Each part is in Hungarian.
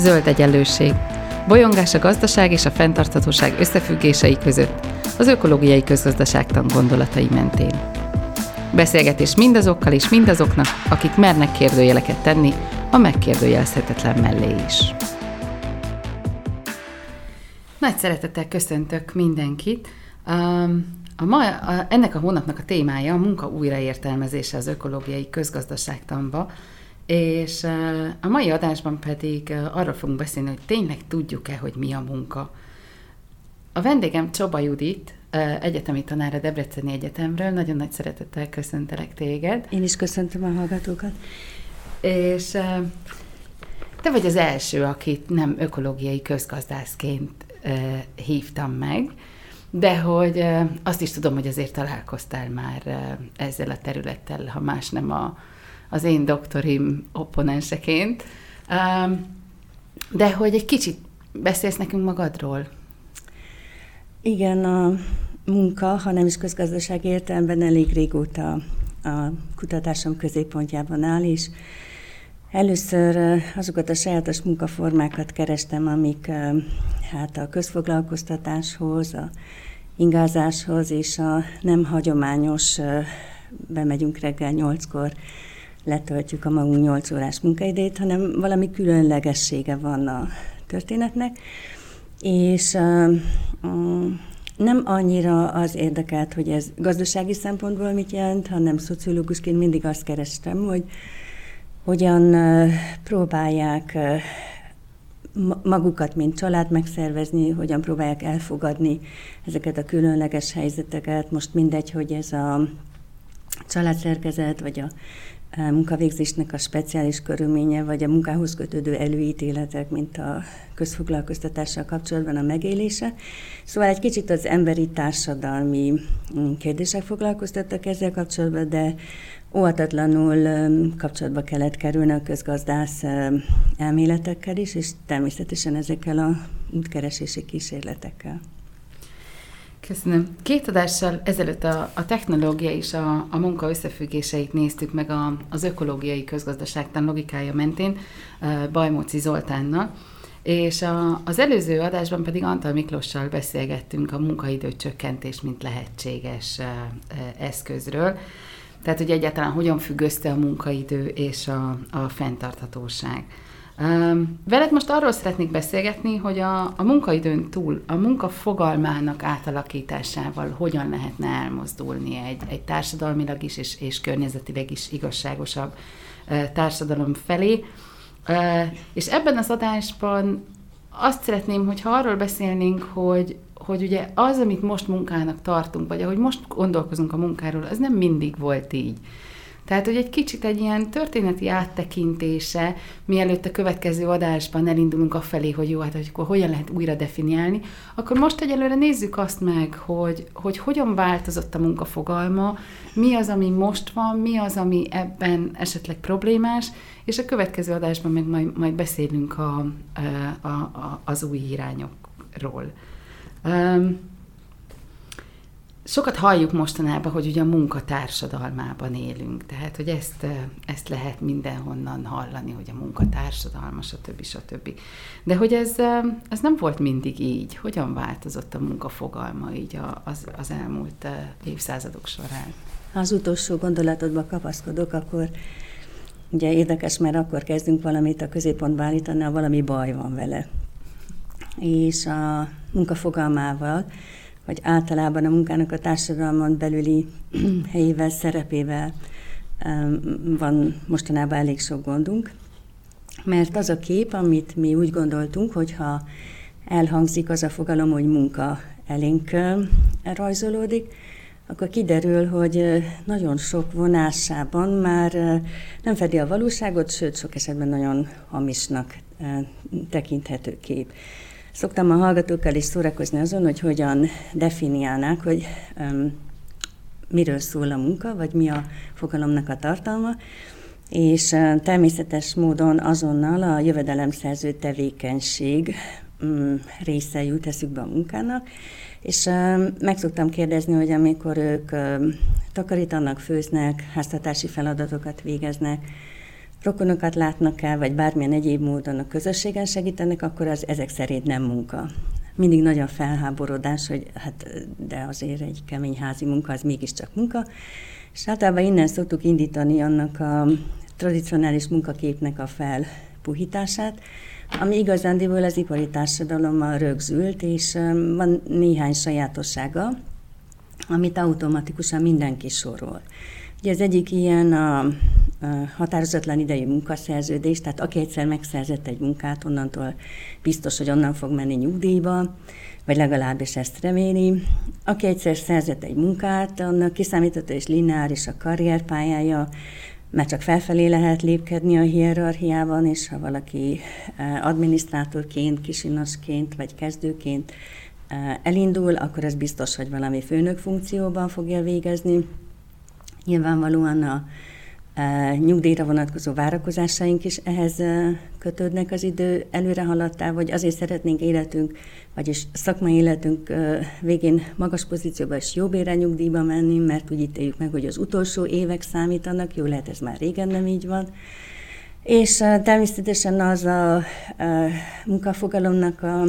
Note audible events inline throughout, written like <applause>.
Zöld egyenlőség. Bolyongás a gazdaság és a fenntarthatóság összefüggései között, az ökológiai közgazdaságtan gondolatai mentén. Beszélgetés mindazokkal és mindazoknak, akik mernek kérdőjeleket tenni, a megkérdőjelezhetetlen mellé is. Nagy szeretettel köszöntök mindenkit. A ma, a, ennek a hónapnak a témája a munka újraértelmezése az ökológiai közgazdaságtanba, és a mai adásban pedig arról fogunk beszélni, hogy tényleg tudjuk-e, hogy mi a munka. A vendégem Csoba Judit, egyetemi tanára Debreceni Egyetemről. Nagyon nagy szeretettel köszöntelek téged. Én is köszöntöm a hallgatókat. És te vagy az első, akit nem ökológiai közgazdászként hívtam meg, de hogy azt is tudom, hogy azért találkoztál már ezzel a területtel, ha más nem a, az én doktorim opponenseként. De hogy egy kicsit beszélsz nekünk magadról? Igen, a munka, ha nem is közgazdasági értelemben elég régóta a kutatásom középpontjában áll, és először azokat a sajátos munkaformákat kerestem, amik hát a közfoglalkoztatáshoz, a ingázáshoz és a nem hagyományos, bemegyünk reggel nyolckor, letöltjük a magunk nyolc órás munkaidét, hanem valami különlegessége van a történetnek, és nem annyira az érdekelt, hogy ez gazdasági szempontból mit jelent, hanem szociológusként mindig azt kerestem, hogy hogyan próbálják magukat, mint család megszervezni, hogyan próbálják elfogadni ezeket a különleges helyzeteket. Most mindegy, hogy ez a családszerkezet, vagy a munkavégzésnek a speciális körülménye, vagy a munkához kötődő előítéletek, mint a közfoglalkoztatással kapcsolatban a megélése. Szóval egy kicsit az emberi társadalmi mm, kérdések foglalkoztattak ezzel kapcsolatban, de óhatatlanul kapcsolatba kellett kerülni a közgazdász elméletekkel is, és természetesen ezekkel a útkeresési kísérletekkel. Köszönöm. Két adással ezelőtt a, a technológia és a, a munka összefüggéseit néztük meg a, az ökológiai közgazdaságtan logikája mentén Bajmóci Zoltánnal, és a, az előző adásban pedig Antal Miklossal beszélgettünk a munkaidő csökkentés, mint lehetséges eszközről. Tehát, hogy egyáltalán hogyan függ össze a munkaidő és a, a fenntarthatóság. Veled most arról szeretnék beszélgetni, hogy a, a munkaidőn túl, a munka fogalmának átalakításával hogyan lehetne elmozdulni egy, egy társadalmilag is és, és környezetileg is igazságosabb társadalom felé. És ebben az adásban azt szeretném, hogyha arról beszélnénk, hogy, hogy ugye az, amit most munkának tartunk, vagy ahogy most gondolkozunk a munkáról, az nem mindig volt így. Tehát, hogy egy kicsit egy ilyen történeti áttekintése, mielőtt a következő adásban elindulunk afelé, hogy jó, hát hogy akkor hogyan lehet újra definiálni, akkor most egyelőre nézzük azt meg, hogy, hogy hogyan változott a munkafogalma, mi az, ami most van, mi az, ami ebben esetleg problémás, és a következő adásban meg majd, majd beszélünk a, a, a, az új irányokról. Um, Sokat halljuk mostanában, hogy ugye a munkatársadalmában élünk, tehát hogy ezt, ezt lehet mindenhonnan hallani, hogy a munkatársadalma, stb. stb. De hogy ez, ez nem volt mindig így. Hogyan változott a munkafogalma így az, az elmúlt évszázadok során? Az utolsó gondolatodba kapaszkodok, akkor ugye érdekes, mert akkor kezdünk valamit a középpontba állítani, ha valami baj van vele. És a munkafogalmával vagy általában a munkának a társadalmon belüli <clears throat> helyével, szerepével van mostanában elég sok gondunk, mert az a kép, amit mi úgy gondoltunk, hogyha elhangzik az a fogalom, hogy munka elénk rajzolódik, akkor kiderül, hogy nagyon sok vonásában már nem fedi a valóságot, sőt, sok esetben nagyon hamisnak tekinthető kép. Szoktam a hallgatókkal is szórakozni azon, hogy hogyan definiálnák, hogy um, miről szól a munka, vagy mi a fogalomnak a tartalma, és uh, természetes módon azonnal a jövedelemszerző tevékenység um, része jut eszükbe a munkának, és uh, meg szoktam kérdezni, hogy amikor ők uh, takarítanak, főznek, háztartási feladatokat végeznek, rokonokat látnak el, vagy bármilyen egyéb módon a közösségen segítenek, akkor az ezek szerint nem munka. Mindig nagy a felháborodás, hogy hát de azért egy kemény házi munka, az mégiscsak munka. És általában innen szoktuk indítani annak a tradicionális munkaképnek a felpuhítását, ami igazándiból az ipari társadalommal rögzült, és van néhány sajátossága, amit automatikusan mindenki sorol. Ugye az egyik ilyen a, határozatlan idejű munkaszerződés, tehát aki egyszer megszerzett egy munkát, onnantól biztos, hogy onnan fog menni nyugdíjba, vagy legalábbis ezt reméli. Aki egyszer szerzett egy munkát, annak kiszámítható és lineáris a karrierpályája, mert csak felfelé lehet lépkedni a hierarchiában, és ha valaki adminisztrátorként, kisinosként vagy kezdőként elindul, akkor ez biztos, hogy valami főnök funkcióban fogja végezni. Nyilvánvalóan a nyugdíjra vonatkozó várakozásaink is ehhez kötődnek az idő előre haladtál, vagy azért szeretnénk életünk, vagyis szakmai életünk végén magas pozícióba és jó bére nyugdíjba menni, mert úgy ítéljük meg, hogy az utolsó évek számítanak, jó lehet ez már régen nem így van. És természetesen az a munkafogalomnak a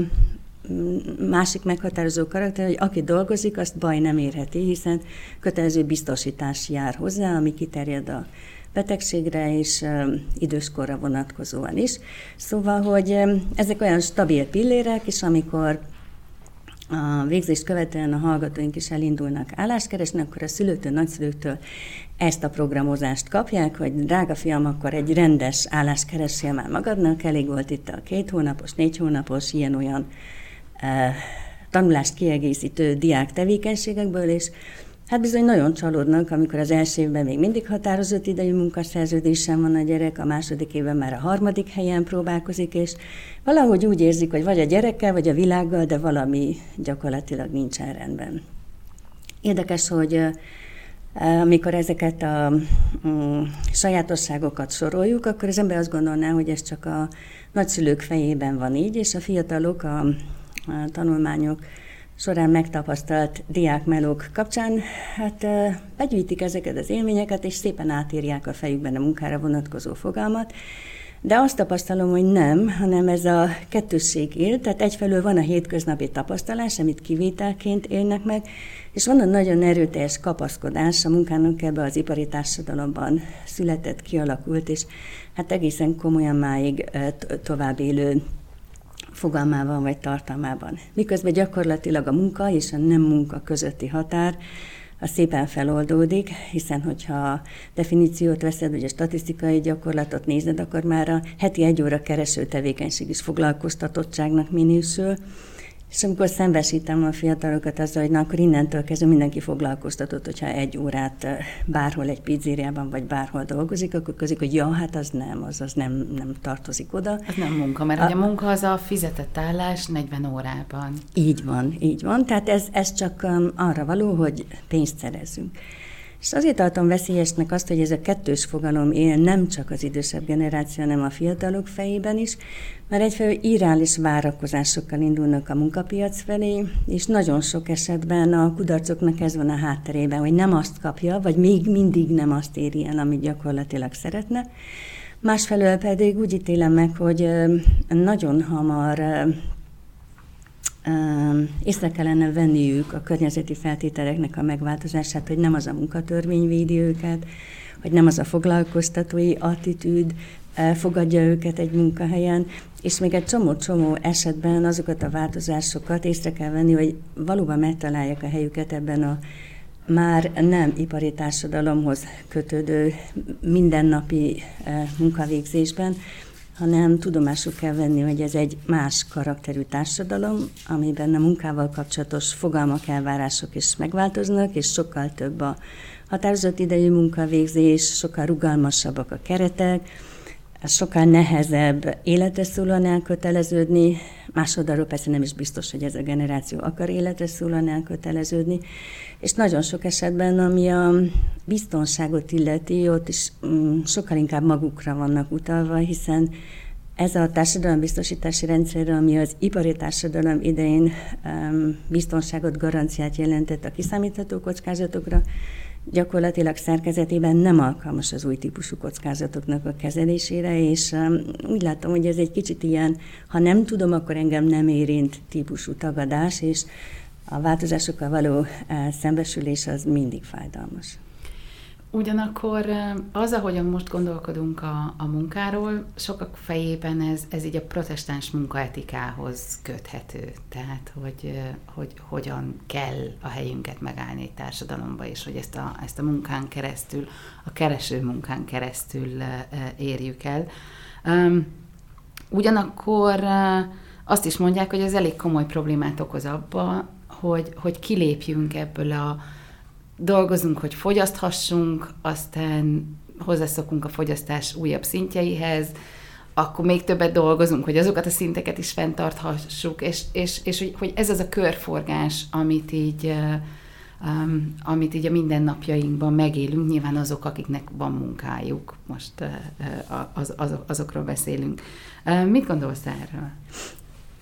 másik meghatározó karakter, hogy aki dolgozik, azt baj nem érheti, hiszen kötelező biztosítás jár hozzá, ami kiterjed a betegségre és időskorra vonatkozóan is. Szóval, hogy ezek olyan stabil pillérek, és amikor a végzést követően a hallgatóink is elindulnak állást keresni, akkor a szülőtől, nagyszülőktől ezt a programozást kapják, hogy drága fiam, akkor egy rendes állást keressél már magadnak, elég volt itt a két hónapos, négy hónapos, ilyen-olyan tanulást kiegészítő diák tevékenységekből, és Hát bizony nagyon csalódnak, amikor az első évben még mindig határozott idejű munkaszerződésen van a gyerek, a második évben már a harmadik helyen próbálkozik, és valahogy úgy érzik, hogy vagy a gyerekkel, vagy a világgal, de valami gyakorlatilag nincsen rendben. Érdekes, hogy amikor ezeket a um, sajátosságokat soroljuk, akkor az ember azt gondolná, hogy ez csak a nagyszülők fejében van így, és a fiatalok a tanulmányok során megtapasztalt diákmelók kapcsán, hát begyűjtik ezeket az élményeket, és szépen átírják a fejükben a munkára vonatkozó fogalmat, de azt tapasztalom, hogy nem, hanem ez a kettősség él, tehát egyfelől van a hétköznapi tapasztalás, amit kivételként élnek meg, és van a nagyon erőteljes kapaszkodás a munkának ebbe az ipari társadalomban született, kialakult, és hát egészen komolyan máig tovább élő fogalmában vagy tartalmában. Miközben gyakorlatilag a munka és a nem munka közötti határ az szépen feloldódik, hiszen hogyha a definíciót veszed, vagy a statisztikai gyakorlatot nézed, akkor már a heti egy óra kereső tevékenység is foglalkoztatottságnak minősül, és amikor szembesítem a fiatalokat azzal, hogy na akkor innentől kezdve mindenki foglalkoztatott, hogyha egy órát bárhol egy pizzériában vagy bárhol dolgozik, akkor közik, hogy ja, hát az nem, az, az nem, nem tartozik oda. Ez nem munka, mert a, a munka az a fizetett állás 40 órában. Így van, így van. Tehát ez, ez csak arra való, hogy pénzt szerezzünk. És azért tartom veszélyesnek azt, hogy ez a kettős fogalom él nem csak az idősebb generáció, hanem a fiatalok fejében is, mert egyfelől irális várakozásokkal indulnak a munkapiac felé, és nagyon sok esetben a kudarcoknak ez van a hátterében, hogy nem azt kapja, vagy még mindig nem azt éri el, amit gyakorlatilag szeretne. Másfelől pedig úgy ítélem meg, hogy nagyon hamar észre kellene venniük a környezeti feltételeknek a megváltozását, hogy nem az a munkatörvény védi őket, hogy nem az a foglalkoztatói attitűd fogadja őket egy munkahelyen, és még egy csomó-csomó esetben azokat a változásokat észre kell venni, hogy valóban megtalálják a helyüket ebben a már nem ipari társadalomhoz kötődő mindennapi munkavégzésben, hanem tudomásul kell venni, hogy ez egy más karakterű társadalom, amiben a munkával kapcsolatos fogalmak, elvárások is megváltoznak, és sokkal több a határozott idejű munkavégzés, sokkal rugalmasabbak a keretek, sokkal nehezebb életre szólóan elköteleződni, másodalról persze nem is biztos, hogy ez a generáció akar életre szólóan elköteleződni, és nagyon sok esetben, ami a biztonságot illeti, ott is mm, sokkal inkább magukra vannak utalva, hiszen ez a társadalombiztosítási rendszer, ami az ipari társadalom idején um, biztonságot, garanciát jelentett a kiszámítható kockázatokra, gyakorlatilag szerkezetében nem alkalmas az új típusú kockázatoknak a kezelésére, és um, úgy látom, hogy ez egy kicsit ilyen, ha nem tudom, akkor engem nem érint típusú tagadás, és a változásokkal való uh, szembesülés az mindig fájdalmas. Ugyanakkor az, ahogyan most gondolkodunk a, a munkáról, sokak fejében ez, ez így a protestáns munkaetikához köthető. Tehát, hogy, hogy hogyan kell a helyünket megállni egy társadalomba, és hogy ezt a, ezt a munkán keresztül, a kereső munkán keresztül érjük el. Ugyanakkor azt is mondják, hogy ez elég komoly problémát okoz abba, hogy, hogy kilépjünk ebből a, dolgozunk, hogy fogyaszthassunk, aztán hozzászokunk a fogyasztás újabb szintjeihez, akkor még többet dolgozunk, hogy azokat a szinteket is fenntarthassuk, és, és, és hogy, hogy ez az a körforgás, amit így, um, amit így a mindennapjainkban megélünk, nyilván azok, akiknek van munkájuk, most uh, az, az, azokról beszélünk. Uh, mit gondolsz erről?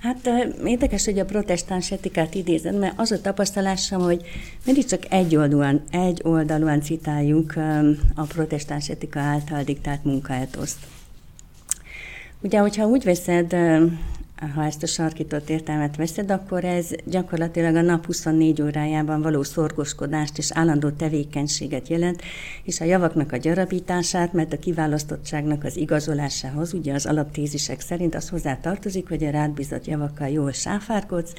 Hát érdekes, hogy a protestáns etikát idézed, mert az a tapasztalásom, hogy mindig csak egy oldalúan, egy oldalúan citáljuk a protestáns etika által diktált munkaetoszt. Ugye, hogyha úgy veszed ha ezt a sarkított értelmet veszed, akkor ez gyakorlatilag a nap 24 órájában való szorgoskodást és állandó tevékenységet jelent, és a javaknak a gyarapítását, mert a kiválasztottságnak az igazolásához, ugye az alaptézisek szerint az hozzá tartozik, hogy a rád bízott javakkal jól sáfárkodsz,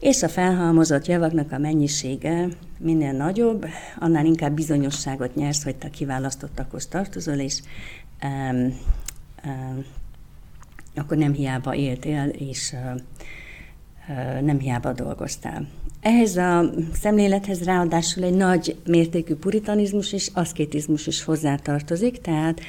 és a felhalmozott javaknak a mennyisége minél nagyobb, annál inkább bizonyosságot nyersz, hogy te kiválasztottakhoz tartozol, és um, um, akkor nem hiába éltél, és nem hiába dolgoztál. Ehhez a szemlélethez ráadásul egy nagy mértékű puritanizmus és aszkétizmus is hozzátartozik, tehát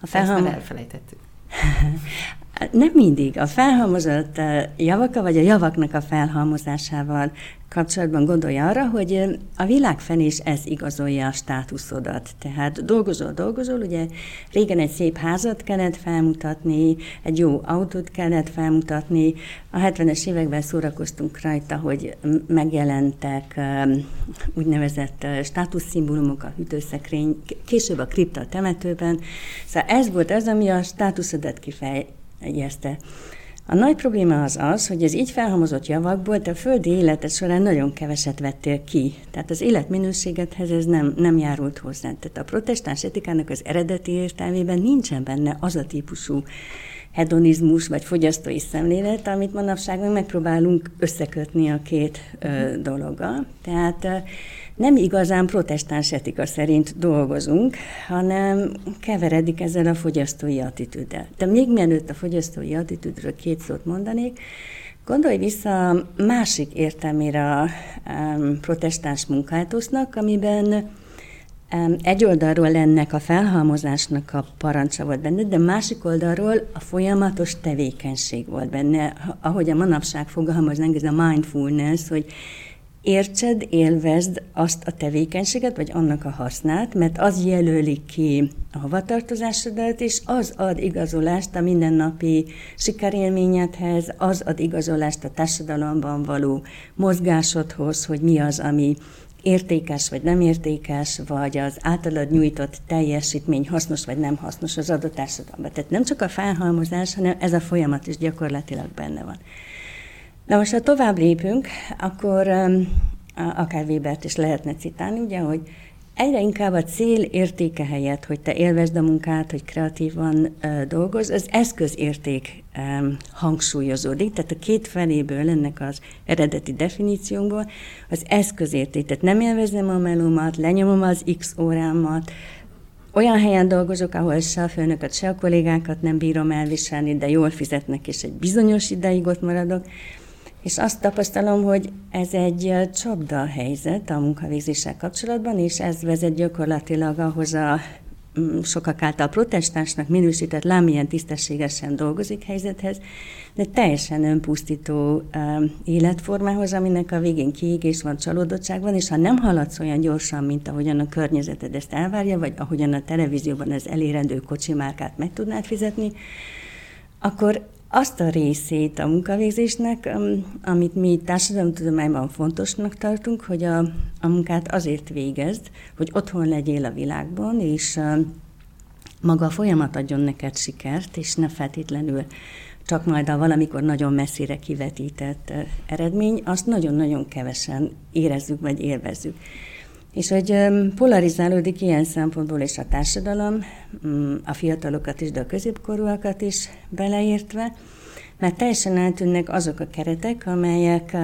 a felham... Ezt már elfelejtettük. <laughs> Nem mindig. A felhalmozott javaka, vagy a javaknak a felhalmozásával kapcsolatban gondolja arra, hogy a világfenés ez igazolja a státuszodat. Tehát dolgozol, dolgozol, ugye régen egy szép házat kellett felmutatni, egy jó autót kellett felmutatni. A 70-es években szórakoztunk rajta, hogy megjelentek úgynevezett státuszszimbólumok, a hűtőszekrény, később a kripta temetőben. Szóval ez volt az, ami a státuszodat kifejezte. A nagy probléma az az, hogy az így felhamozott javakból te a földi életed során nagyon keveset vettél ki. Tehát az életminőségedhez ez nem, nem járult hozzá. Tehát a protestáns etikának az eredeti értelmében nincsen benne az a típusú hedonizmus vagy fogyasztói szemlélet, amit manapság meg megpróbálunk összekötni a két ö, dologgal. Tehát ö, nem igazán protestáns etika szerint dolgozunk, hanem keveredik ezzel a fogyasztói attitűddel. De még mielőtt a fogyasztói attitűdről két szót mondanék, Gondolj vissza a másik értelmére a protestáns munkátosznak, amiben egy oldalról ennek a felhalmozásnak a parancsa volt benne, de másik oldalról a folyamatos tevékenység volt benne. Ahogy a manapság fogalmaznánk, ez a mindfulness, hogy értsed, élvezd azt a tevékenységet, vagy annak a hasznát, mert az jelöli ki a hovatartozásodat, és az ad igazolást a mindennapi sikerélményedhez, az ad igazolást a társadalomban való mozgásodhoz, hogy mi az, ami értékes vagy nem értékes, vagy az általad nyújtott teljesítmény hasznos vagy nem hasznos az adott társadalomban. Tehát nem csak a felhalmozás, hanem ez a folyamat is gyakorlatilag benne van. Na most, ha tovább lépünk, akkor akár Webert is lehetne citálni, ugye, hogy egyre inkább a cél értéke helyett, hogy te élvezd a munkát, hogy kreatívan uh, dolgoz, az eszközérték um, hangsúlyozódik, tehát a két feléből ennek az eredeti definíciónkból az eszközérték, tehát nem élvezem a melómat, lenyomom az x órámat, olyan helyen dolgozok, ahol se a főnököt, se a kollégákat nem bírom elviselni, de jól fizetnek, és egy bizonyos ideig ott maradok, és azt tapasztalom, hogy ez egy csapda helyzet a munkavégzéssel kapcsolatban, és ez vezet gyakorlatilag ahhoz a mm, sokak által protestánsnak minősített lámilyen tisztességesen dolgozik helyzethez, de teljesen önpusztító életformához, aminek a végén kiégés van, csalódottság van, és ha nem haladsz olyan gyorsan, mint ahogyan a környezeted ezt elvárja, vagy ahogyan a televízióban az elérendő kocsimárkát meg tudnád fizetni, akkor azt a részét a munkavégzésnek, amit mi társadalomtudományban fontosnak tartunk, hogy a, a munkát azért végezd, hogy otthon legyél a világban, és maga a folyamat adjon neked sikert, és ne feltétlenül csak majd a valamikor nagyon messzire kivetített eredmény, azt nagyon-nagyon kevesen érezzük vagy élvezzük. És hogy polarizálódik ilyen szempontból is a társadalom, mm, a fiatalokat is, de a középkorúakat is beleértve, mert teljesen eltűnnek azok a keretek, amelyek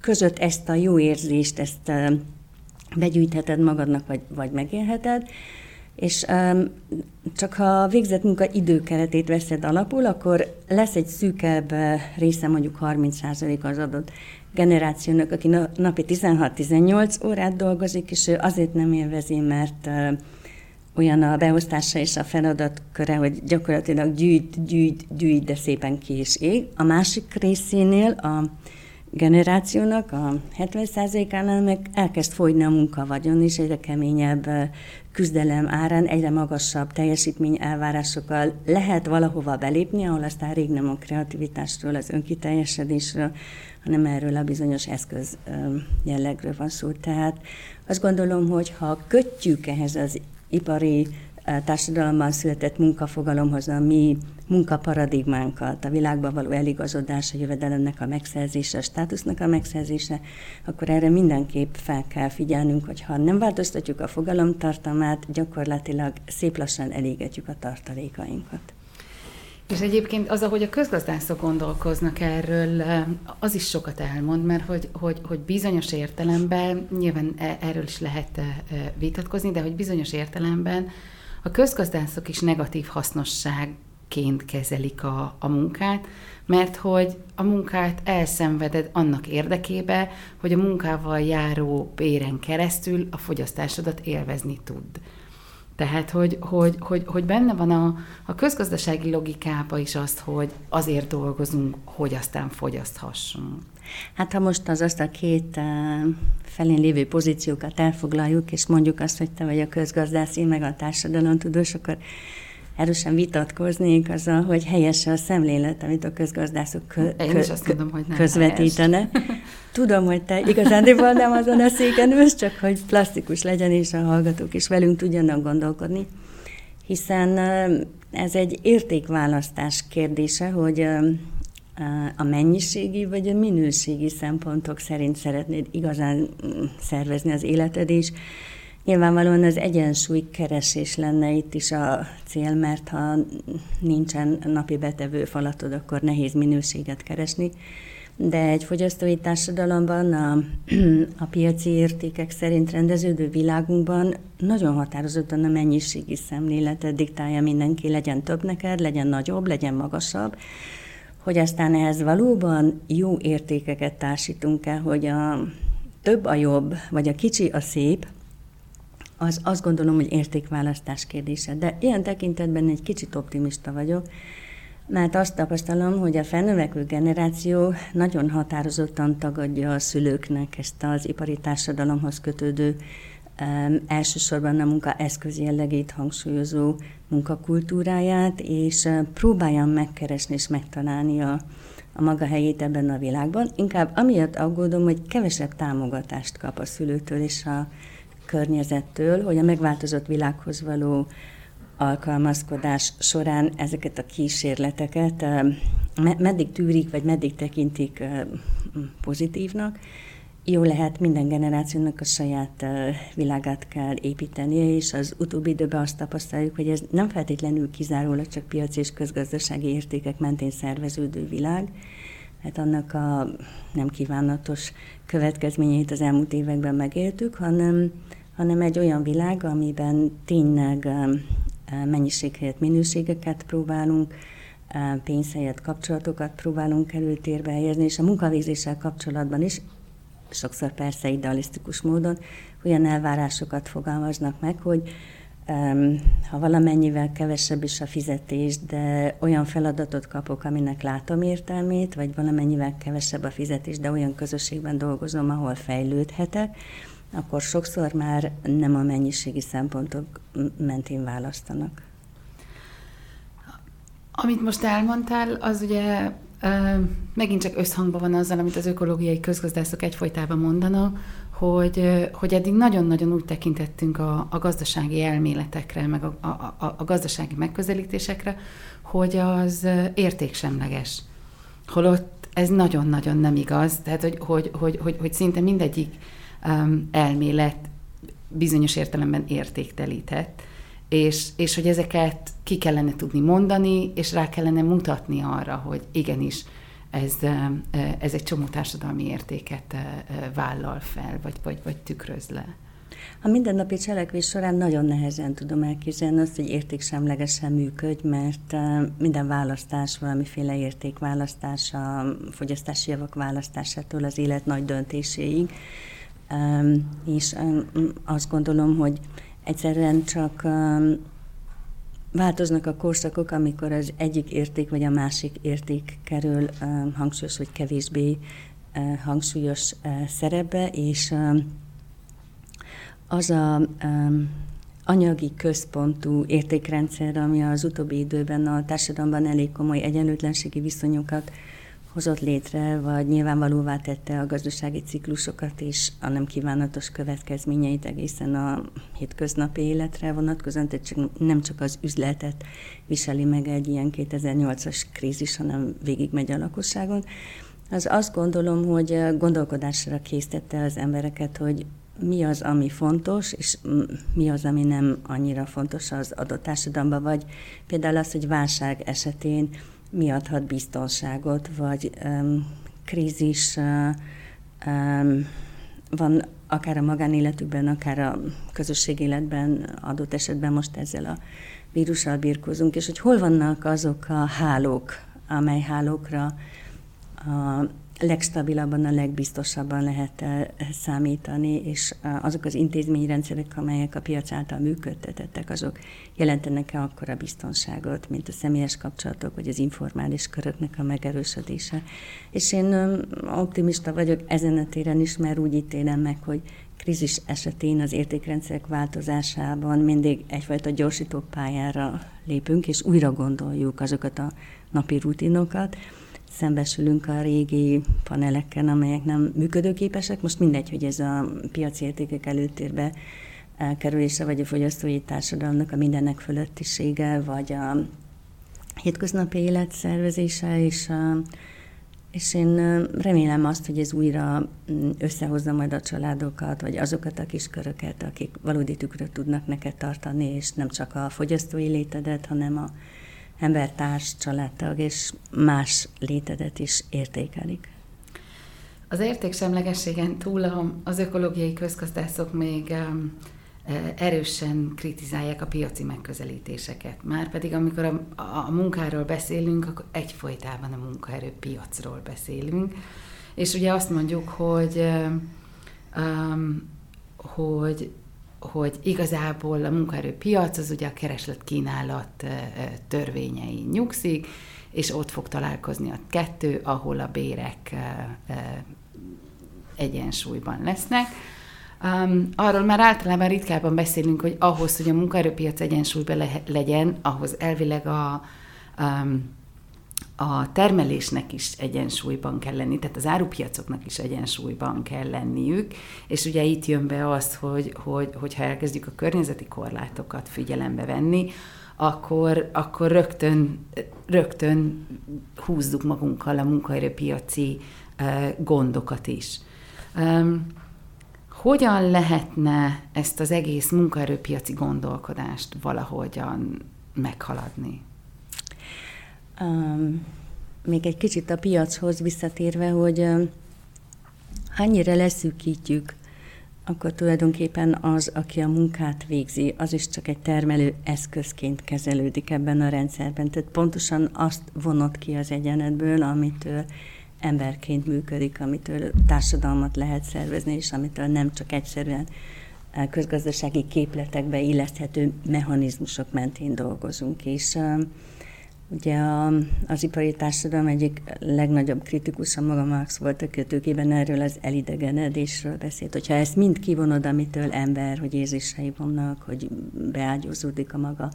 között ezt a jó érzést, ezt begyűjtheted magadnak, vagy, vagy megélheted, és um, csak ha végzett munka időkeretét veszed alapul, akkor lesz egy szűkebb része, mondjuk 30% az adott generációnak, aki napi 16-18 órát dolgozik, és ő azért nem élvezi, mert olyan a beosztása és a feladatköre, hogy gyakorlatilag gyűjt, gyűjt, gyűjt, de szépen ki is ég. A másik részénél a generációnak, a 70%-ánál meg elkezd fogyni a munkavagyon, és egyre keményebb küzdelem árán egyre magasabb teljesítmény elvárásokkal lehet valahova belépni, ahol aztán rég nem a kreativitásról, az önkiteljesedésről, hanem erről a bizonyos eszköz jellegről van szó. Tehát azt gondolom, hogy ha kötjük ehhez az ipari társadalomban született munkafogalomhoz a mi munkaparadigmánkat, a világban való eligazodás, a jövedelemnek a megszerzése, a státusznak a megszerzése, akkor erre mindenképp fel kell figyelnünk, hogy ha nem változtatjuk a fogalomtartalmát, gyakorlatilag szép lassan elégetjük a tartalékainkat. És egyébként az, ahogy a közgazdászok gondolkoznak erről, az is sokat elmond, mert hogy, hogy, hogy bizonyos értelemben, nyilván e, erről is lehet vitatkozni, de hogy bizonyos értelemben a közgazdászok is negatív hasznosságként kezelik a, a munkát, mert hogy a munkát elszenveded annak érdekébe, hogy a munkával járó béren keresztül a fogyasztásodat élvezni tud. Tehát, hogy, hogy, hogy, hogy benne van a, a közgazdasági logikába is azt, hogy azért dolgozunk, hogy aztán fogyaszthassunk. Hát ha most az azt a két uh, felén lévő pozíciókat elfoglaljuk, és mondjuk azt, hogy te vagy a közgazdász, én meg a társadalomtudós, akkor erősen vitatkoznék azzal, hogy helyes a szemlélet, amit a közgazdászok kö- Én is azt mondom, hogy nem közvetítene. <laughs> Tudom, hogy te igazándiból nem azon a széken ülsz, csak hogy plastikus legyen, és a hallgatók is velünk tudjanak gondolkodni. Hiszen ez egy értékválasztás kérdése, hogy a mennyiségi vagy a minőségi szempontok szerint szeretnéd igazán mm, szervezni az életed, és Nyilvánvalóan az egyensúly keresés lenne itt is a cél, mert ha nincsen napi betevő falatod, akkor nehéz minőséget keresni. De egy fogyasztói társadalomban a, <clears throat> a piaci értékek szerint rendeződő világunkban nagyon határozottan a mennyiségi szemléletet diktálja mindenki, legyen több neked, legyen nagyobb, legyen magasabb, hogy aztán ehhez valóban jó értékeket társítunk el, hogy a több a jobb, vagy a kicsi a szép, az azt gondolom, hogy értékválasztás kérdése. De ilyen tekintetben egy kicsit optimista vagyok, mert azt tapasztalom, hogy a felnövekvő generáció nagyon határozottan tagadja a szülőknek ezt az ipari társadalomhoz kötődő um, elsősorban a munka eszköz jellegét hangsúlyozó munkakultúráját, és próbáljam megkeresni és megtalálni a, a maga helyét ebben a világban. Inkább amiatt aggódom, hogy kevesebb támogatást kap a szülőtől és a környezettől, hogy a megváltozott világhoz való alkalmazkodás során ezeket a kísérleteket meddig tűrik, vagy meddig tekintik pozitívnak. Jó lehet, minden generációnak a saját világát kell építenie, és az utóbbi időben azt tapasztaljuk, hogy ez nem feltétlenül kizárólag csak piaci és közgazdasági értékek mentén szerveződő világ, hát annak a nem kívánatos következményeit az elmúlt években megéltük, hanem, hanem egy olyan világ, amiben tényleg mennyiség helyett minőségeket próbálunk, pénz helyett kapcsolatokat próbálunk előtérbe helyezni, és a munkavégzéssel kapcsolatban is, sokszor persze idealisztikus módon, olyan elvárásokat fogalmaznak meg, hogy ha valamennyivel kevesebb is a fizetés, de olyan feladatot kapok, aminek látom értelmét, vagy valamennyivel kevesebb a fizetés, de olyan közösségben dolgozom, ahol fejlődhetek, akkor sokszor már nem a mennyiségi szempontok mentén választanak. Amit most elmondtál, az ugye megint csak összhangban van azzal, amit az ökológiai közgazdászok egyfolytában mondanak, hogy, hogy eddig nagyon-nagyon úgy tekintettünk a, a gazdasági elméletekre, meg a, a, a, gazdasági megközelítésekre, hogy az értéksemleges. Holott ez nagyon-nagyon nem igaz, tehát hogy, hogy, hogy, hogy, hogy szinte mindegyik elmélet bizonyos értelemben értéktelített, és, és hogy ezeket ki kellene tudni mondani, és rá kellene mutatni arra, hogy igenis, ez, ez egy csomó társadalmi értéket vállal fel, vagy, vagy, vagy tükröz le. A mindennapi cselekvés során nagyon nehezen tudom elképzelni azt, hogy értéksemlegesen működj, mert minden választás valamiféle értékválasztás, a fogyasztási javak választásától az élet nagy döntéséig. És azt gondolom, hogy egyszerűen csak Változnak a korszakok, amikor az egyik érték vagy a másik érték kerül hangsúlyos vagy kevésbé hangsúlyos szerepbe, és az a anyagi központú értékrendszer, ami az utóbbi időben a társadalomban elég komoly egyenlőtlenségi viszonyokat hozott létre, vagy nyilvánvalóvá tette a gazdasági ciklusokat és a nem kívánatos következményeit egészen a hétköznapi életre vonatkozóan, tehát csak, nem csak az üzletet viseli meg egy ilyen 2008-as krízis, hanem végigmegy a lakosságon. Az azt gondolom, hogy gondolkodásra késztette az embereket, hogy mi az, ami fontos, és mi az, ami nem annyira fontos az adott társadalomban, vagy például az, hogy válság esetén mi adhat biztonságot, vagy um, krízis um, van akár a magánéletükben, akár a közösségéletben, adott esetben most ezzel a vírussal birkózunk, és hogy hol vannak azok a hálók, amely hálókra a legstabilabban, a legbiztosabban lehet eh, számítani, és eh, azok az intézményrendszerek, amelyek a piac által működtetettek, azok jelentenek-e akkora biztonságot, mint a személyes kapcsolatok, vagy az informális köröknek a megerősödése. És én optimista vagyok ezen a téren is, mert úgy ítélem meg, hogy krízis esetén az értékrendszerek változásában mindig egyfajta gyorsító pályára lépünk, és újra gondoljuk azokat a napi rutinokat, szembesülünk a régi panelekkel, amelyek nem működőképesek. Most mindegy, hogy ez a piaci értékek előtérbe elkerülése, vagy a fogyasztói társadalomnak a mindennek fölöttisége, vagy a hétköznapi élet szervezése, és, a, és én remélem azt, hogy ez újra mm, összehozza majd a családokat, vagy azokat a kisköröket, akik valódi tükröt tudnak neked tartani, és nem csak a fogyasztói létedet, hanem a embertárs, családtag és más létedet is értékelik. Az értéksemlegességen túl az ökológiai közgazdászok még e, erősen kritizálják a piaci megközelítéseket. Márpedig amikor a, a munkáról beszélünk, akkor egyfolytában a munkaerőpiacról beszélünk. És ugye azt mondjuk, hogy, hogy hogy igazából a munkaerőpiac az ugye a kereslet-kínálat törvényei nyugszik, és ott fog találkozni a kettő, ahol a bérek egyensúlyban lesznek. Um, arról már általában ritkában beszélünk, hogy ahhoz, hogy a munkaerőpiac egyensúlyban le- legyen, ahhoz elvileg a, um, a termelésnek is egyensúlyban kell lenni, tehát az árupiacoknak is egyensúlyban kell lenniük, és ugye itt jön be az, hogy, hogy, hogyha elkezdjük a környezeti korlátokat figyelembe venni, akkor, akkor rögtön, rögtön húzzuk magunkkal a munkaerőpiaci gondokat is. Hogyan lehetne ezt az egész munkaerőpiaci gondolkodást valahogyan meghaladni? Um, még egy kicsit a piachoz visszatérve, hogy um, hányira leszűkítjük, akkor tulajdonképpen az, aki a munkát végzi, az is csak egy termelő eszközként kezelődik ebben a rendszerben. Tehát pontosan azt vonott ki az egyenetből, amitől emberként működik, amitől társadalmat lehet szervezni, és amitől nem csak egyszerűen közgazdasági képletekbe illeszthető mechanizmusok mentén dolgozunk. És Ugye a, az ipari társadalom egyik legnagyobb kritikusa maga Marx volt a kötőkében, erről az elidegenedésről beszélt. Hogyha ezt mind kivonod, amitől ember, hogy érzései vannak, hogy beágyózódik a maga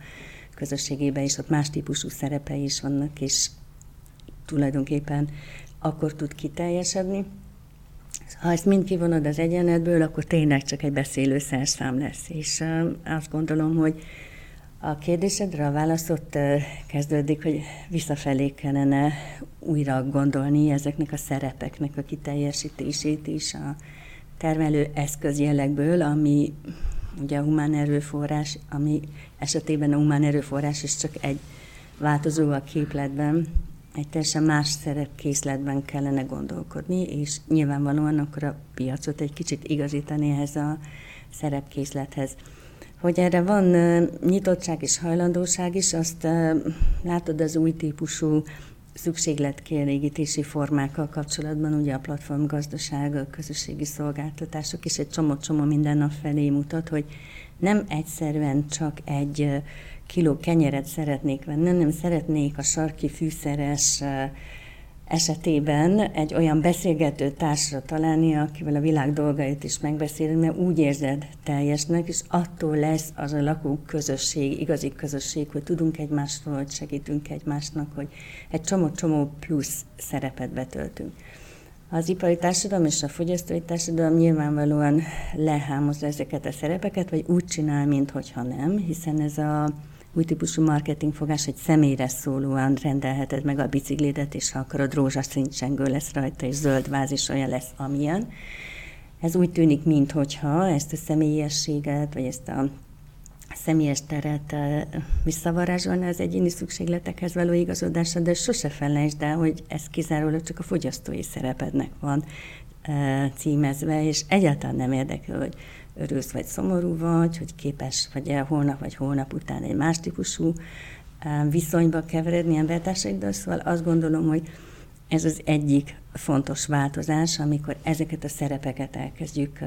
közösségében is, ott más típusú szerepei is vannak, és tulajdonképpen akkor tud kiteljesedni. Ha ezt mind kivonod az egyenletből, akkor tényleg csak egy beszélő szerszám lesz. És azt gondolom, hogy a kérdésedre a válasz ott kezdődik, hogy visszafelé kellene újra gondolni ezeknek a szerepeknek a kiteljesítését is a termelő eszköz jellegből, ami ugye a humán erőforrás, ami esetében a humán erőforrás is csak egy változó a képletben, egy teljesen más szerepkészletben kellene gondolkodni, és nyilvánvalóan akkor a piacot egy kicsit igazítani ehhez a szerepkészlethez. Hogy erre van nyitottság és hajlandóság is, azt látod az új típusú szükségletkielégítési formákkal kapcsolatban, ugye a platformgazdaság, a közösségi szolgáltatások is egy csomó-csomó minden nap felé mutat, hogy nem egyszerűen csak egy kiló kenyeret szeretnék venni, nem szeretnék a sarki fűszeres esetében egy olyan beszélgető társra találni, akivel a világ dolgait is megbeszélni, mert úgy érzed teljesnek, és attól lesz az a lakók közösség, igazi közösség, hogy tudunk egymásról, hogy segítünk egymásnak, hogy egy csomó-csomó plusz szerepet betöltünk. Az ipari társadalom és a fogyasztói társadalom nyilvánvalóan lehámozza ezeket a szerepeket, vagy úgy csinál, mintha nem, hiszen ez a új típusú marketingfogás, hogy személyre szólóan rendelheted meg a biciklidet, és ha akarod, rózsaszíncsengő lesz rajta, és zöld váz is olyan lesz, amilyen. Ez úgy tűnik, mintha ezt a személyességet, vagy ezt a személyes teret visszavarázsolna az egyéni szükségletekhez való igazodásra, de sose felejtsd el, hogy ez kizárólag csak a fogyasztói szerepednek van címezve, és egyáltalán nem érdekel, hogy örülsz vagy szomorú vagy, hogy képes vagy el holnap vagy holnap után egy más típusú viszonyba keveredni embertársaiddal, szóval azt gondolom, hogy ez az egyik fontos változás, amikor ezeket a szerepeket elkezdjük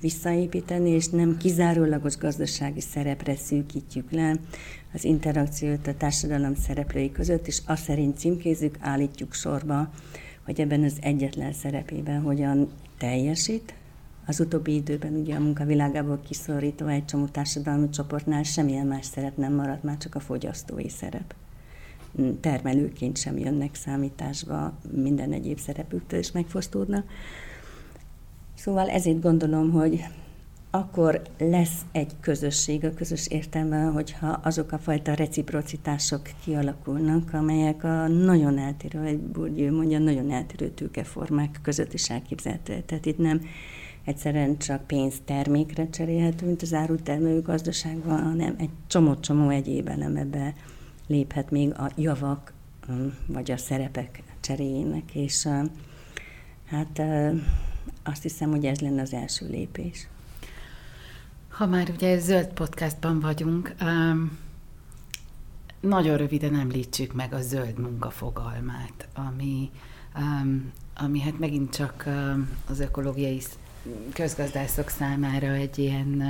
visszaépíteni, és nem kizárólagos gazdasági szerepre szűkítjük le az interakciót a társadalom szereplői között, és azt szerint címkézzük, állítjuk sorba, hogy ebben az egyetlen szerepében hogyan teljesít, az utóbbi időben ugye a munkavilágából kiszorítva egy csomó társadalmi csoportnál semmilyen más szerep nem maradt, már csak a fogyasztói szerep. Termelőként sem jönnek számításba, minden egyéb szerepüktől is megfosztódnak. Szóval ezért gondolom, hogy akkor lesz egy közösség a közös értelemben, hogyha azok a fajta reciprocitások kialakulnak, amelyek a nagyon eltérő, egy Bourdieu mondja, nagyon eltérő tőkeformák között is elképzelhető. Tehát itt nem egyszerűen csak pénzt termékre cserélhető, mint az árutermelő gazdaságban, hanem egy csomó-csomó egyéb elem ebbe léphet még a javak vagy a szerepek cseréjének, és hát azt hiszem, hogy ez lenne az első lépés. Ha már ugye zöld podcastban vagyunk, nagyon röviden említsük meg a zöld munka fogalmát, ami, ami hát megint csak az ökológiai közgazdászok számára egy ilyen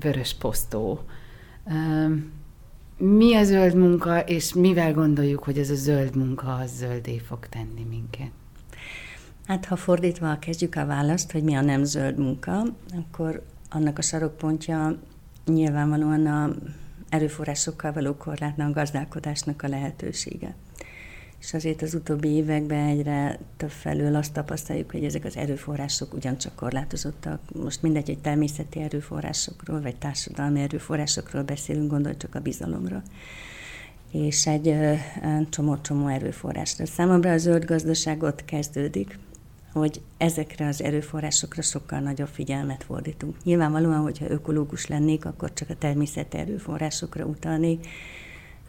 vörös posztó. Mi a zöld munka, és mivel gondoljuk, hogy ez a zöld munka az zöldé fog tenni minket? Hát ha fordítva kezdjük a választ, hogy mi a nem zöld munka, akkor annak a sarokpontja nyilvánvalóan a erőforrásokkal való korlátlan gazdálkodásnak a lehetősége és azért az utóbbi években egyre több felől azt tapasztaljuk, hogy ezek az erőforrások ugyancsak korlátozottak. Most mindegy, hogy természeti erőforrásokról, vagy társadalmi erőforrásokról beszélünk, gondolj csak a bizalomra és egy csomó-csomó erőforrásra. Számomra a zöld gazdaság ott kezdődik, hogy ezekre az erőforrásokra sokkal nagyobb figyelmet fordítunk. Nyilvánvalóan, hogyha ökológus lennék, akkor csak a természeti erőforrásokra utalnék,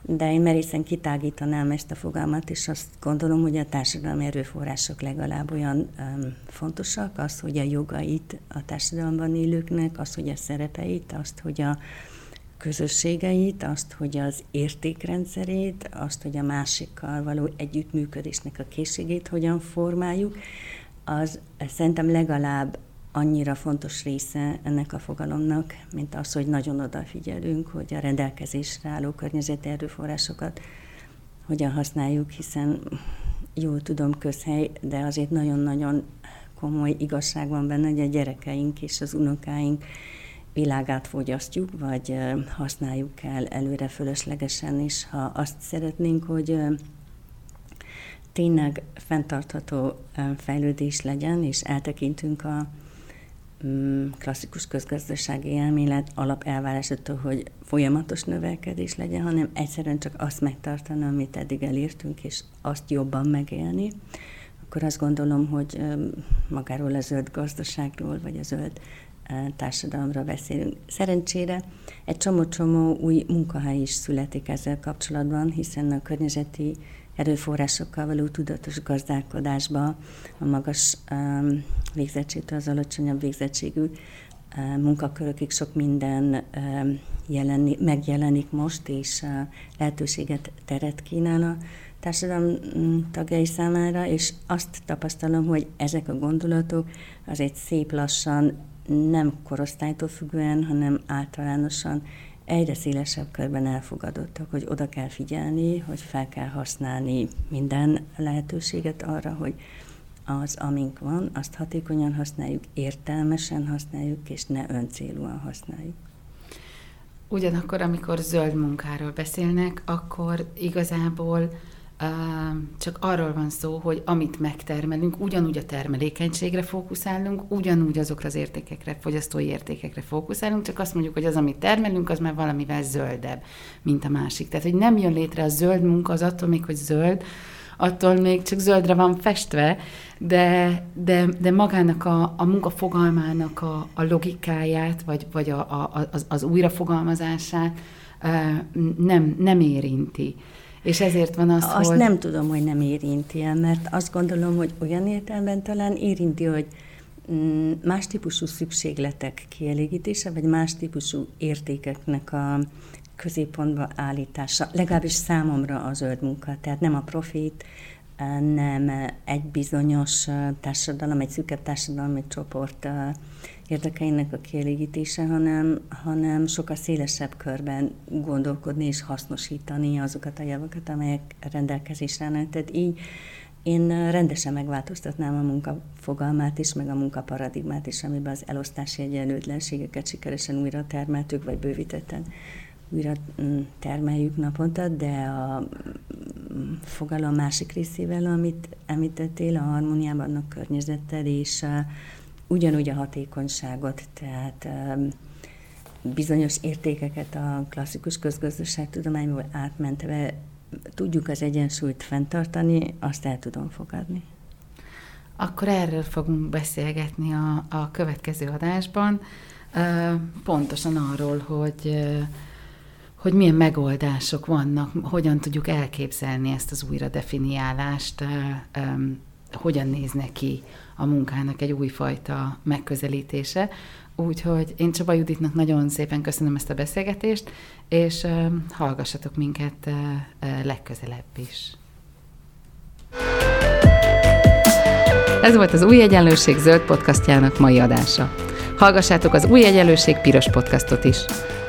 de én merészen kitágítanám ezt a fogalmat, és azt gondolom, hogy a társadalmi erőforrások legalább olyan um, fontosak, az, hogy a jogait a társadalomban élőknek, az, hogy a szerepeit, azt, hogy a közösségeit, azt, hogy az értékrendszerét, azt, hogy a másikkal való együttműködésnek a készségét hogyan formáljuk, az szerintem legalább annyira fontos része ennek a fogalomnak, mint az, hogy nagyon odafigyelünk, hogy a rendelkezésre álló környezeti erőforrásokat hogyan használjuk, hiszen jól tudom közhely, de azért nagyon-nagyon komoly igazság van benne, hogy a gyerekeink és az unokáink világát fogyasztjuk, vagy használjuk el előre fölöslegesen, és ha azt szeretnénk, hogy tényleg fenntartható fejlődés legyen, és eltekintünk a klasszikus közgazdasági elmélet alapelvárásától, hogy folyamatos növelkedés legyen, hanem egyszerűen csak azt megtartani, amit eddig elértünk, és azt jobban megélni, akkor azt gondolom, hogy magáról a zöld gazdaságról, vagy a zöld társadalomra beszélünk. Szerencsére egy csomó-csomó új munkahely is születik ezzel kapcsolatban, hiszen a környezeti erőforrásokkal való tudatos gazdálkodásba a magas um, végzettségtől az alacsonyabb végzettségű um, munkakörökig sok minden um, jeleni, megjelenik most, és uh, lehetőséget teret kínál a társadalom mm, tagjai számára, és azt tapasztalom, hogy ezek a gondolatok azért szép lassan nem korosztálytól függően, hanem általánosan egyre szélesebb körben elfogadottak, hogy oda kell figyelni, hogy fel kell használni minden lehetőséget arra, hogy az, amink van, azt hatékonyan használjuk, értelmesen használjuk, és ne öncélúan használjuk. Ugyanakkor, amikor zöld munkáról beszélnek, akkor igazából csak arról van szó, hogy amit megtermelünk, ugyanúgy a termelékenységre fókuszálunk, ugyanúgy azokra az értékekre, fogyasztói értékekre fókuszálunk, csak azt mondjuk, hogy az, amit termelünk, az már valamivel zöldebb, mint a másik. Tehát, hogy nem jön létre a zöld munka, az attól még, hogy zöld, attól még csak zöldre van festve, de, de, de magának a, a munka fogalmának a, a logikáját, vagy, vagy a, a, az, az újrafogalmazását nem, nem érinti. És ezért van az, Azt hogy... nem tudom, hogy nem érinti el, mert azt gondolom, hogy olyan értelemben talán érinti, hogy mm, más típusú szükségletek kielégítése, vagy más típusú értékeknek a középpontba állítása, legalábbis számomra a zöld munka, tehát nem a profit, nem egy bizonyos társadalom, egy szűkebb társadalom, egy csoport érdekeinek a kielégítése, hanem, hanem sokkal szélesebb körben gondolkodni és hasznosítani azokat a javakat, amelyek rendelkezésre állnak. Tehát így én rendesen megváltoztatnám a munka fogalmát is, meg a munka paradigmát is, amiben az elosztási egyenlőtlenségeket sikeresen újra termeltük, vagy bővítetten újra mm, termeljük naponta, de a mm, fogalom másik részével, amit említettél, a harmóniában a környezettel és ugyanúgy a hatékonyságot, tehát bizonyos értékeket a klasszikus közgazdaságtudományból átmentve tudjuk az egyensúlyt fenntartani, azt el tudom fogadni. Akkor erről fogunk beszélgetni a, a következő adásban, pontosan arról, hogy hogy milyen megoldások vannak, hogyan tudjuk elképzelni ezt az újra definiálást, hogyan néz neki a munkának egy újfajta megközelítése. Úgyhogy én Csaba Juditnak nagyon szépen köszönöm ezt a beszélgetést, és hallgassatok minket legközelebb is. Ez volt az Új Egyenlőség zöld podcastjának mai adása. Hallgassátok az Új Egyenlőség piros podcastot is.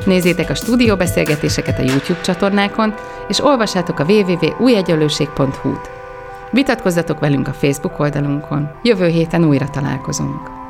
Nézzétek a stúdióbeszélgetéseket a YouTube csatornákon, és olvassátok a www.újegyenlőség.hu-t. Vitatkozzatok velünk a Facebook oldalunkon. Jövő héten újra találkozunk.